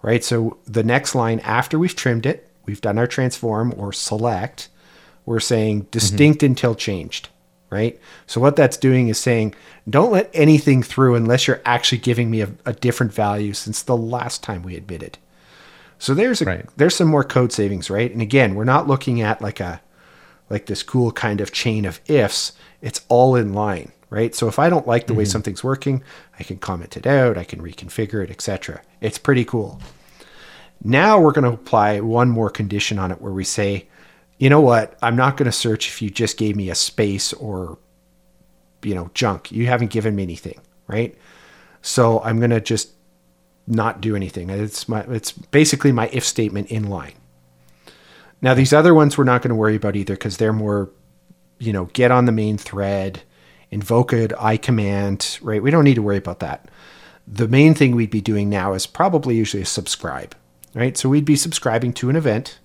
right? So the next line after we've trimmed it, we've done our transform or select, we're saying mm-hmm. distinct until changed, right? So what that's doing is saying, don't let anything through unless you're actually giving me a, a different value since the last time we admitted. So there's a,
Right.
there's some more code savings, right? And again, we're not looking at like a like this cool kind of chain of ifs. It's all in line, right? So if I don't like the way mm-hmm. something's working, I can comment it out, I can reconfigure it, etc. It's pretty cool. Now we're going to apply one more condition on it where we say, you know what? I'm not going to search if you just gave me a space or you know, junk. You haven't given me anything, right? So I'm going to just not do anything. It's my it's basically my if statement in line. Now these other ones we're not going to worry about either because they're more, you know, get on the main thread, invoke it, I command, right? We don't need to worry about that. The main thing we'd be doing now is probably usually a subscribe, right? So we'd be subscribing to an event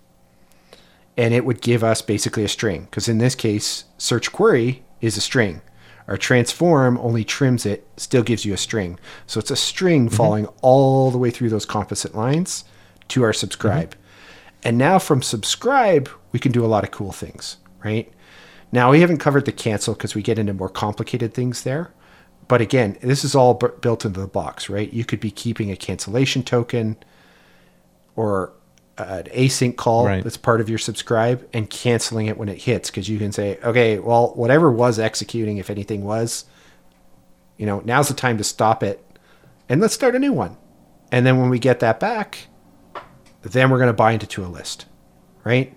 and it would give us basically a string because in this case, search query is a string. Our transform only trims it, still gives you a string. So it's a string mm-hmm. falling all the way through those composite lines to our subscribe. Mm-hmm. And now from subscribe, we can do a lot of cool things, right? Now we haven't covered the cancel because we get into more complicated things there. But again, this is all bu- built into the box, right? You could be keeping a cancellation token or an async call
Right.
that's part of your subscribe and canceling it when it hits because you can say, okay, well, whatever was executing, if anything was, you know, now's the time to stop it and let's start a new one. And then when we get that back, then we're going to bind it to a list, right?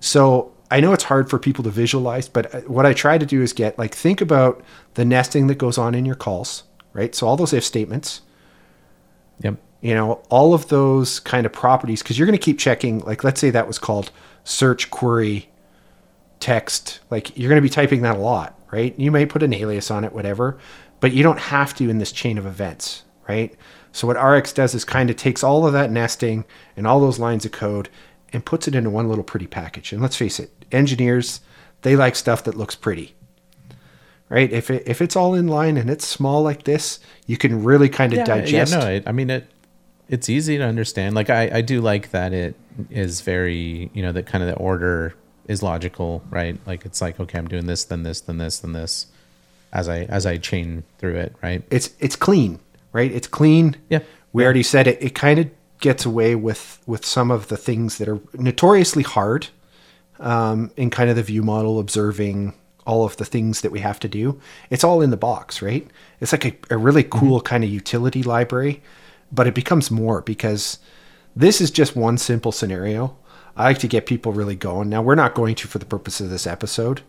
So I know it's hard for people to visualize, but uh, what I try to do is get like think about the nesting that goes on in your calls, right? So all those if statements,
Yep.
You know, all of those kind of properties, because you're going to keep checking. Like, let's say that was called search query text. Like, you're going to be typing that a lot, right? You may put an alias on it, whatever, but you don't have to in this chain of events, right? So, what RX does is kind of takes all of that nesting and all those lines of code and puts it into one little pretty package. And let's face it, engineers, they like stuff that looks pretty. Right? If it, if it's all in line and it's small like this, you can really kind of digest.
Yeah, no, it, I mean it. It's easy to understand. Like I, I do like that it is very, you know, that kind of the order is logical, right? Like it's like okay, I'm doing this, then this, then this, then this, as I as I chain through it, right?
it's it's clean, right? It's clean.
Yeah.
We already said it. It kind of gets away with with some of the things that are notoriously hard um, in kind of the view model, observing all of the things that we have to do. It's all in the box, right? It's like a, a really cool kind of utility library, but it becomes more because This is just one simple scenario. I like to get people really going. Now we're not going to for the purpose of this episode.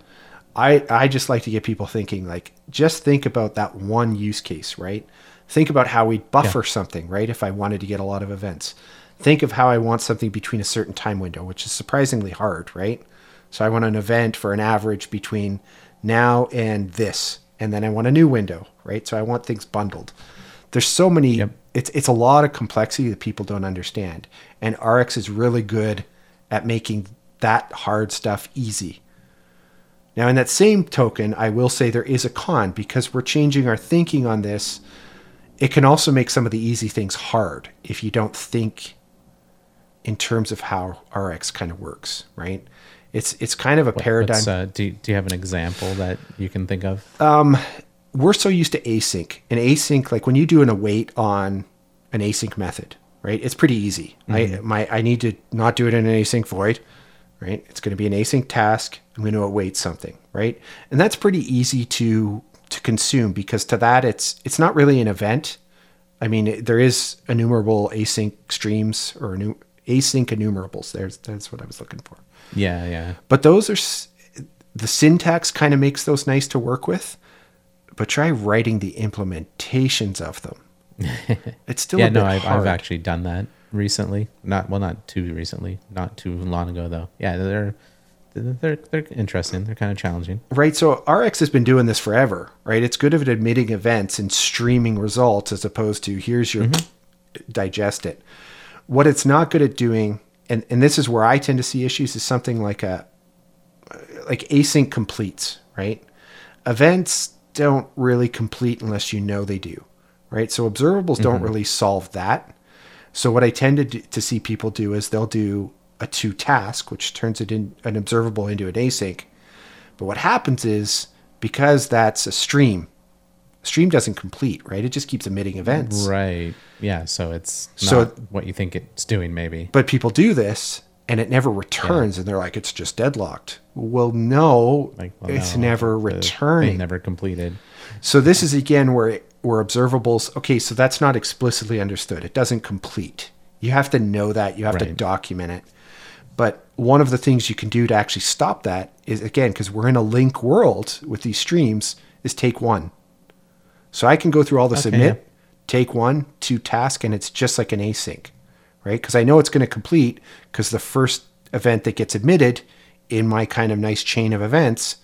I I just like to get people thinking like just think about that one use case, right? Think about how we buffer something, right? If I wanted to get a lot of events. Think of how I want something between a certain time window, which is surprisingly hard, right? So I want an event for an average between now and this, and then I want a new window, right? So I want things bundled. There's so many
Yep.
It's it's a lot of complexity that people don't understand. And RX is really good at making that hard stuff easy. Now, in that same token, I will say there is a con because we're changing our thinking on this. It can also make some of the easy things hard if you don't think in terms of how RX kind of works, right? It's it's kind of a paradigm.
Uh, do, do you have an example that you can think of?
We're so used to async and async like when you do an await on an async method right it's pretty easy. I mm-hmm. my i need to not do it in an async void right? It's going to be an async task. I'm going to await something right? And that's pretty easy to to consume because to that it's it's not really an event. I mean there is enumerable async streams or enu- async enumerables. There's that's what i was looking for.
Yeah, yeah.
but those are s- the syntax kind of makes those nice to work with but try writing the implementations of them it's still
yeah, no, I've. I've actually done that recently. Not well, not too recently, not too long ago though. Yeah, they're they're they're interesting. They're kind of challenging.
right so rx has been doing this forever right it's good at admitting events and streaming results as opposed to here's your mm-hmm. digest it what it's not good at doing and, and this is where i tend to see issues is something like a like async completes right events don't really complete unless you know they do right so observables don't mm-hmm. really solve that so what i tend to, do, to see people do is they'll do a to task which turns it in an observable into an async but what happens is because that's a stream, stream doesn't complete, right? It just keeps emitting events.
Right. Yeah. So it's not
So-
what you think it's doing. Maybe.
But people do this and it never returns and they're like, it's just deadlocked. Well, no,
Like well,
it's
no,
never returning.
never completed.
So this is again where where observables. Okay, so that's not explicitly understood. It doesn't complete. You have to know that. You have to document it. But one of the things you can do to actually stop that is again because we're in a LINQ world with these streams is take one. So I can go through all the
Okay,
submit,
yeah.
take one, to task, and it's just like an async, right? Because I know it's going to complete because the first event that gets admitted in my kind of nice chain of events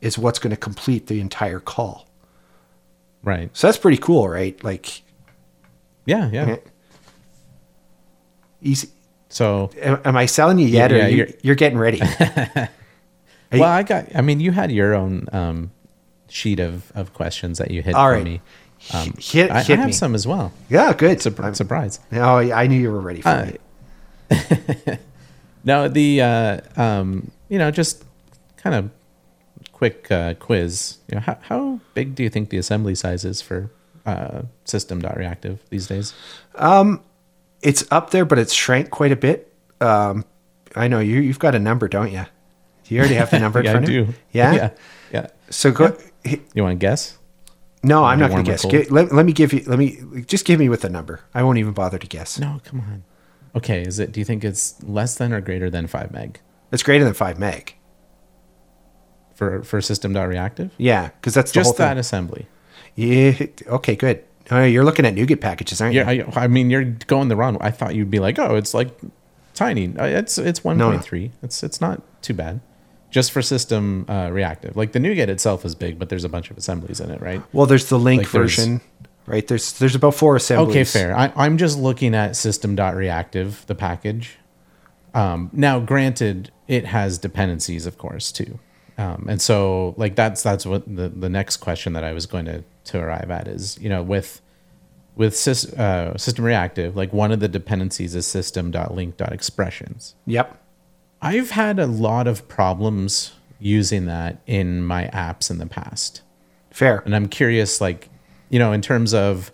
is what's going to complete the entire call.
Right.
So that's pretty cool, right? Like,
Yeah. Yeah.
easy.
So
Am, am I selling you yet,
Yeah,
or you,
you're-
you're getting ready?
Well, I got. I mean, you had your own um, sheet of of questions that you hit
All
for
right.
me. Um,
hit
I,
hit
I have
me.
some as well.
Yeah, good.
Surpri-
I'm-
surprise.
Oh, I I knew you were ready for
Uh,
me.
No, the uh, um, you know, just kind of quick uh, quiz. You know, how how big do you think the assembly size is for uh, System.reactive these days?
It's up there, but it's shrank quite a bit. Um, I know you. You've got a number, don't you? Do you already have the number? in
yeah, I do.
Yeah.
yeah, yeah.
So go. hi-
You want to guess?
No, I'm not going to guess. Get, let, let me give you. Let me just give me with a number. I won't even bother to guess.
No, come on. Okay, is it? Do you think it's less than or greater than five meg
It's greater than five meg.
for for System.reactive?
Yeah, because that's the whole
Just that assembly.
Yeah. Okay. Good. Oh, you're looking at NuGet packages, aren't
Yeah,
you?
I, I mean, you're going the wrong. I thought you'd be like, oh, it's like tiny. Uh, It's it's one
no.
point three. It's it's not too bad. Just for system uh, reactive, like the NuGet itself is big, but there's a bunch of assemblies in it, right?
Well, there's the LINQ
Like, there's-
version, right? There's there's about four assemblies.
Okay, fair. I, I'm just looking at system.reactive, the package. Um, now, granted, it has dependencies, of course, too. Um, and so, like that's that's what the, the next question that I was going to to arrive at is, you know, with with sys, uh, system reactive, like one of the dependencies is system.Linq.expressions.
Yep.
I've had a lot of problems using that in my apps in the past
Fair.
and I'm curious, like, you know, in terms of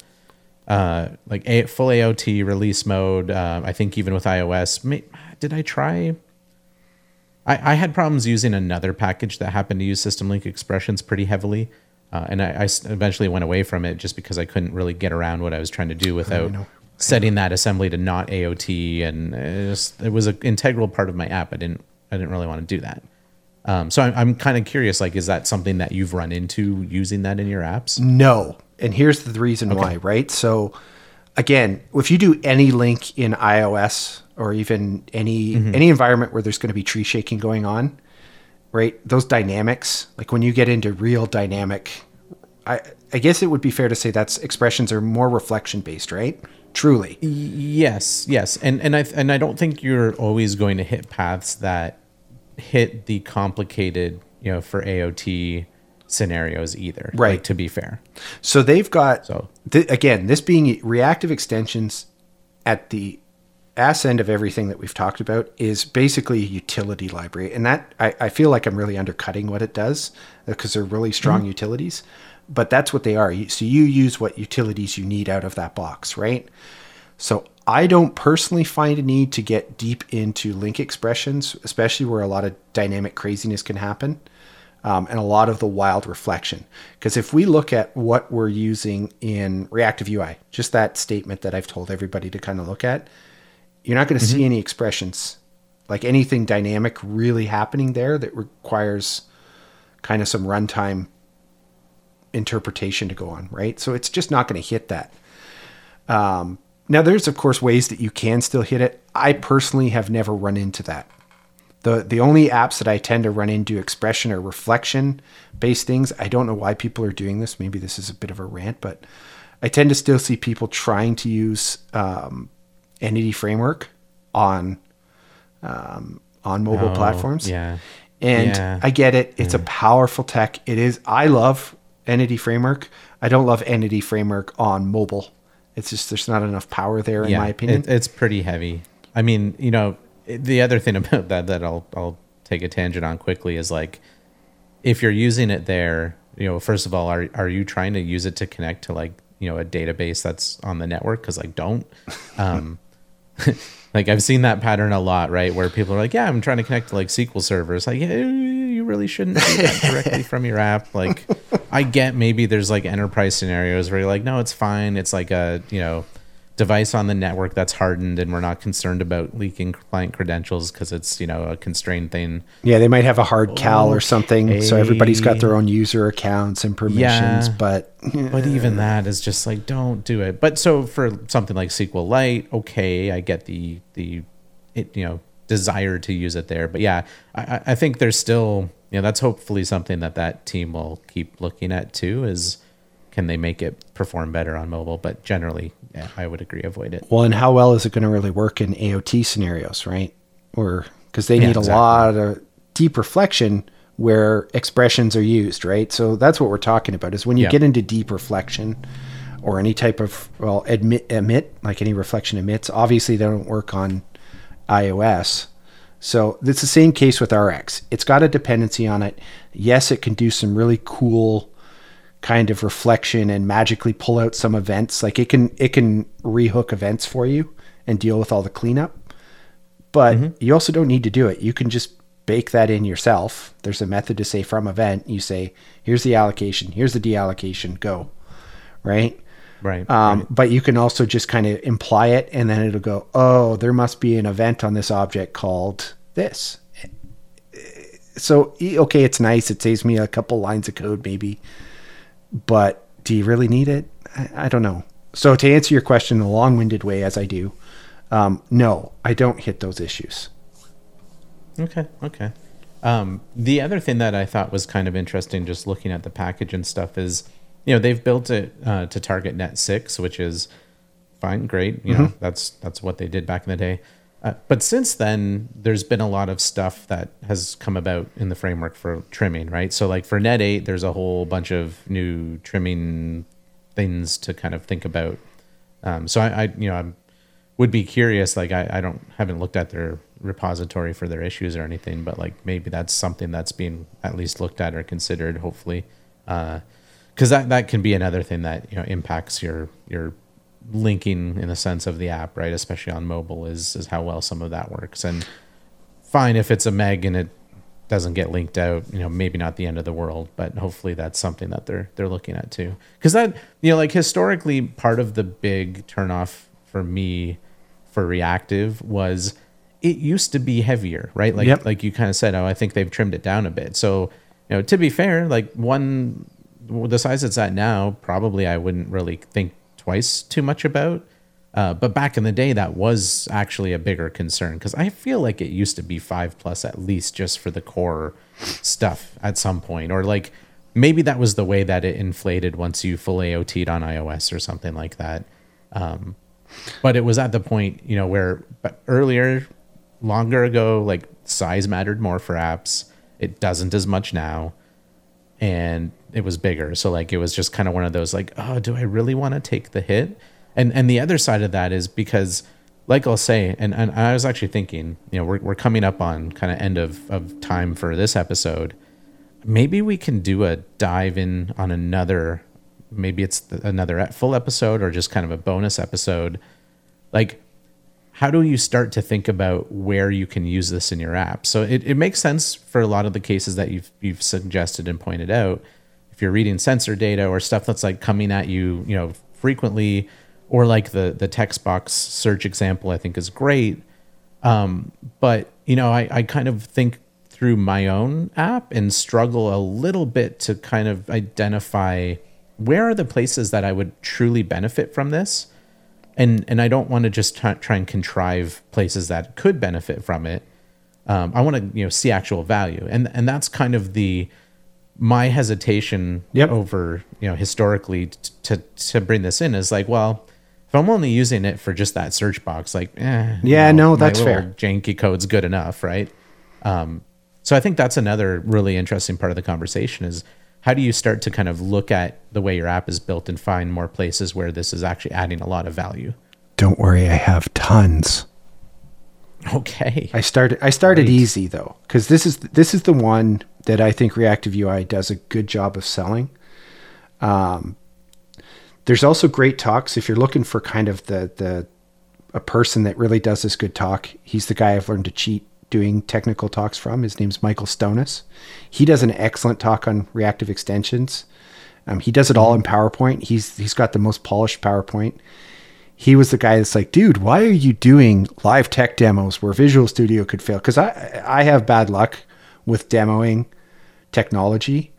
uh, like a, full AOT release mode. Uh, I think even with iOS, may, did I try? I, I had problems using another package that happened to use System Linq Expressions pretty heavily, uh, and I eventually went away from it just because I couldn't really get around what I was trying to do without setting that assembly to not AOT, and it, just, it was an integral part of my app. I didn't I didn't really want to do that. Um, so I'm, I'm kind of curious, like, is that something that you've run into using that in your apps?
No. And here's the reason why, right? So again, if you do any link in iOS or even any any environment where there's going to be tree shaking going on, right? Those dynamics, like when you get into real dynamic, I I guess it would be fair to say that's expressions are more reflection based, right? Truly.
Yes, yes, and and I and I don't think you're always going to hit paths that hit the complicated, you know, for AOT scenarios either.
Right.
Like, to be fair,
So they've got
So-
th- again, this being reactive extensions at the ass end of everything that we've talked about is basically a utility library, and that I, I feel like I'm really undercutting what it does uh, because they're really strong mm-hmm. utilities. But that's what they are. So you use what utilities you need out of that box, right? So I don't personally find a need to get deep into LINQ expressions, especially where a lot of dynamic craziness can happen um, and a lot of the wild reflection. Because if we look at what we're using in reactive UI, just that statement that I've told everybody to kind of look at, you're not going to see any expressions like anything dynamic really happening there that requires kind of some runtime interpretation to go on, right? So it's just not going to hit that. Um, now, there's of course ways that you can still hit it. I personally have never run into that. The the only apps that I tend to run into expression or reflection based things. I don't know why people are doing this. Maybe this is a bit of a rant, but I tend to still see people trying to use um, Entity Framework on um, on mobile
Oh,
platforms.
yeah.
And
Yeah.
I get it. It's a powerful tech. It is. I love Entity Framework. I don't love Entity Framework on mobile. It's just there's not enough power there, in my opinion.
It, it's pretty heavy. I mean, you know, the other thing about that that I'll I'll take a tangent on quickly is like, if you're using it there, you know, first of all, are are you trying to use it to connect to like you know a database that's on the network? Because like, don't. Um, like I've seen that pattern a lot, right? Where people are like, "Yeah, I'm trying to connect to like SQL servers." Like, yeah, you really shouldn't do that directly from your app. Like, I get maybe there's like enterprise scenarios where you're like, "No, it's fine. It's like a you know device on the network that's hardened, and we're not concerned about leaking client credentials because it's you know a constrained thing."
yeah, they might have a hard cal or something, so everybody's got their own user accounts and permissions.
Yeah.
But
But even that is just like, don't do it. But so for something like SQLite, okay, I get the the it, you know desire to use it there. But yeah, I, I- think there's still you know that's hopefully something that that team will keep looking at too. Is can they make it perform better on mobile? But generally, yeah, I would agree, avoid it.
well, and how well is it going to really work in AOT scenarios, right? Or because they
Yeah,
need a lot of deep reflection where expressions are used, right? So that's what we're talking about. Is when you
Yeah.
get into deep reflection or any type of well admit emit like any reflection emits. Obviously, they don't work on iOS. So it's the same case with RX. It's got a dependency on it. Yes, it can do some really cool kind of reflection and magically pull out some events. Like it can it can rehook events for you and deal with all the cleanup. But mm-hmm. you also don't need to do it. You can just bake that in yourself. There's a method to say from event, you say, here's the allocation, here's the deallocation, go. Right?
Right.
Um, But you can also just kind of imply it, and then it'll go, oh, there must be an event on this object called this. So, okay, it's nice. It saves me a couple lines of code, maybe. But do you really need it? I, I don't know. So, to answer your question in a long winded way, as I do, um, no, I don't hit those issues.
Okay, okay. Um, the other thing that I thought was kind of interesting, just looking at the package and stuff, is you know they've built it uh, to target .NET six, which is fine, great. You know that's that's what they did back in the day. Uh, but since then, there's been a lot of stuff that has come about in the framework for trimming, right? So like for .NET eight, there's a whole bunch of new trimming things to kind of think about. Um, so I, I, you know, I'm would be curious. Like I, I don't haven't looked at their repository for their issues or anything, but like maybe that's something that's being at least looked at or considered. Hopefully, because that that can be another thing that you know impacts your your linking in the sense of the app, right? Especially on mobile, is is how well some of that works. And fine if it's a meg and it doesn't get linked out, you know, maybe not the end of the world, but hopefully that's something that they're they're looking at too. Because that you know, like historically, part of the big turnoff for me for reactive was it used to be heavier, right? Like
Yep.
like you kind of said, oh, I think they've trimmed it down a bit. So, you know, to be fair, like one the size it's at now, probably I wouldn't really think twice too much about. Uh, but back in the day, that was actually a bigger concern because I feel like it used to be five plus at least just for the core stuff at some point, or like maybe that was the way that it inflated once you full AOT'd on iOS or something like that. Um, but it was at the point, you know, where earlier, longer ago, like size mattered more for apps. It doesn't as much now and it was bigger. So like it was just kind of one of those like, oh, do I really want to take the hit? And and the other side of that is because like I'll say, and, and I was actually thinking, you know, we're we're coming up on kind of end of, of time for this episode. Maybe we can do a dive in on another maybe it's the, another full episode or just kind of a bonus episode. Like how do you start to think about where you can use this in your app? So it, it makes sense for a lot of the cases that you've you've suggested and pointed out. If you're reading sensor data or stuff that's like coming at you, you know, frequently, or like the the text box search example, I think is great. Um, but you know, I, I kind of think through my own app and struggle a little bit to kind of identify where are the places that I would truly benefit from this and and I don't want to just try, try and contrive places that could benefit from it. Um, I want to you know see actual value, and and that's kind of the my hesitation
Yep.
over you know historically t- to to bring this in is like well if I'm only using it for just that search box like eh, you
Yeah, no, that's fair.
janky code's good enough right um, so I think that's another really interesting part of the conversation is how do you start to kind of look at the way your app is built and find more places where this is actually adding a lot of value
Don't worry, I have tons.
okay
I started I started
Right.
easy though cuz this is this is the one that I think Reactive UI does a good job of selling. Um there's also great talks if you're looking for kind of the the a person that really does this good talk. He's the guy I've learned to cheat doing technical talks from. His name's Michael Stonis. He does an excellent talk on reactive extensions. Um, he does it all in PowerPoint. He's he's got the most polished PowerPoint he was the guy that's like, dude, why are you doing live tech demos where Visual Studio could fail? Because I I have bad luck with demoing technology.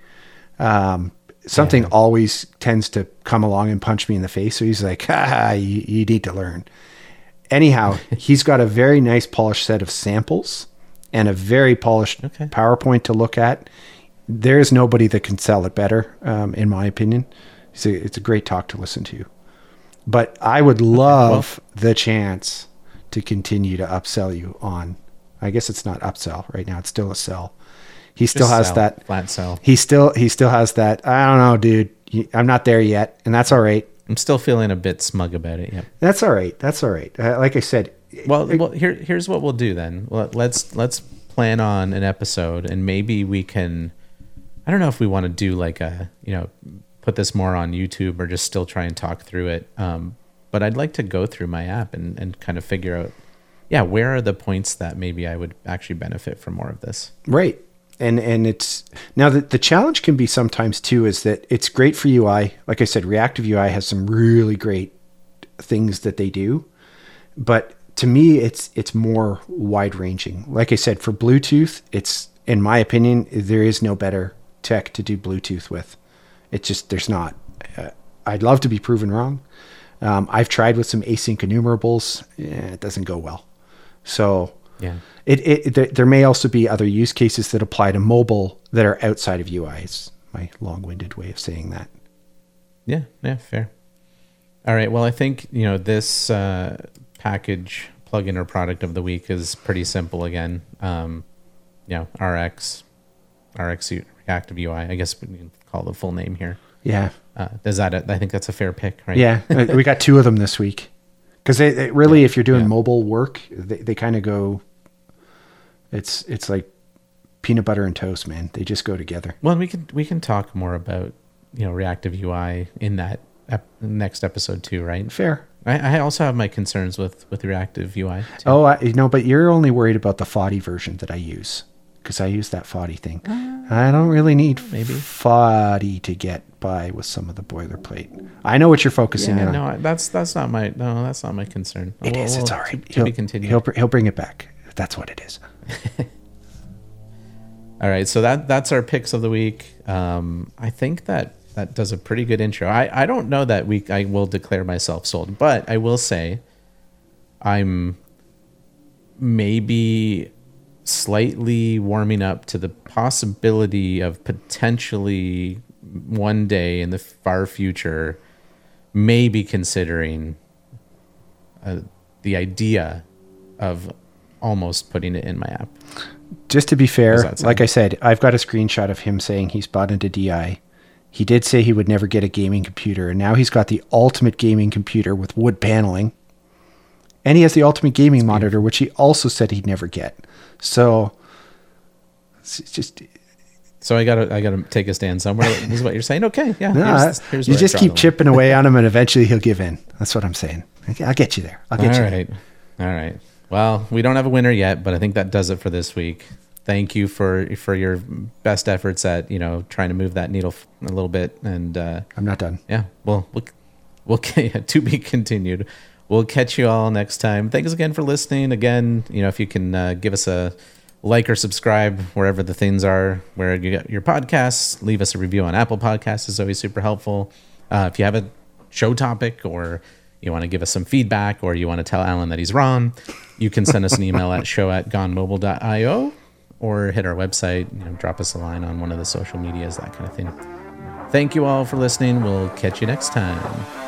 Um, something always tends to come along and punch me in the face. So he's like, ah, you, you need to learn. Anyhow, he's got a very nice polished set of samples and a very polished
Okay.
PowerPoint to look at. There's nobody that can sell it better, um, in my opinion. It's a, it's a great talk to listen to but I would love the chance to continue to upsell you on. I guess it's not upsell right now; it's still a sell. He still
Just
has
sell,
that.
flat sell
He still he still has that. I don't know, dude. I'm not there yet, and that's all right.
i'm still feeling a bit smug about it yeah
That's all right. That's all right. Uh, like I said,
well, well here here's what we'll do then Let- let's let's plan on an episode and maybe we can i don't know if we want to do like a you know put this more on youtube or just still try and talk through it um, but i'd like to go through my app and, and kind of figure out yeah where are the points that maybe i would actually benefit from more of this
Right. And and it's now the the challenge can be sometimes too is that it's great for UI. Like I said, reactive UI has some really great things that they do. But to me it's it's more wide ranging. Like I said, for Bluetooth, it's in my opinion, there is no better tech to do Bluetooth with. It's just there's not. Uh, I'd love to be proven wrong. Um, I've tried with some async enumerables. Eh, it doesn't go well. So
yeah
it, it there, there may also be other use cases that apply to mobile that are outside of UI. It's my long-winded way of saying that.
Yeah, yeah, fair. All right. Well, I think you know this uh, package plugin or product of the week is pretty simple. Again, um, you know, RX, RX Reactive UI. I guess we can call the full name here.
Yeah,
Uh, does that? I think that's a fair pick, right?
yeah. We got two of them this week because it, it really, if you're doing
Yeah.
mobile work, they, they kind of go. It's it's like peanut butter and toast, man. They just go together.
Well, we can we can talk more about you know Reactive UI in that ep- next episode too, right?
Fair.
I, I also have my concerns with with Reactive UI. Too.
Oh, I, you know, but you're only worried about the Fody version that I use because I use that Fody thing. Ah. I don't really need
maybe.
Fody to get by with some of the boilerplate. I know what you're focusing in
Yeah,
on.
no, that's that's not my no, that's not my concern.
It
We'll-
is. It's all
to- To,
he'll,
be continued.
He'll, he'll bring it back. That's what it is.
All right, so that that's our picks of the week. Um, I think that that does a pretty good intro. I, I don't know that we I will declare myself sold, but I will say I'm maybe slightly warming up to the possibility of potentially one day in the far future maybe considering uh, the idea of almost putting it in my app.
Just to be fair,
How's that sound?
like I said, I've got a screenshot of him saying he's bought into DI. He did say he would never get a gaming computer, and now he's got the ultimate gaming computer with wood paneling. And he has the ultimate gaming monitor, which he also said he'd never get. So it's just
So I gotta I gotta take a stand somewhere. this is what you're saying. Okay, yeah.
no,
here's- here's
you
I
just keep chipping away on him, and eventually he'll give in. That's what I'm saying. Okay, I'll get you there. I'll get
All
you. there.
right, all right. Well, we don't have a winner yet, but I think that does it for this week. Thank you for for your best efforts at you know trying to move that needle a little bit, and uh,
I'm not done.
yeah, well, we'll we'll to be continued. We'll catch you all next time. Thanks again for listening. Again, you know if you can uh, give us a like or subscribe wherever the things are where you get your podcasts. Leave us a review on Apple Podcasts is always super helpful. Uh, if you have a show topic or you want to give us some feedback or you want to tell Allan that he's wrong, you can send us an email at show at gonemobile.io or hit our website, you know, drop us a line on one of the social medias, that kind of thing. Thank you all for listening. We'll catch you next time.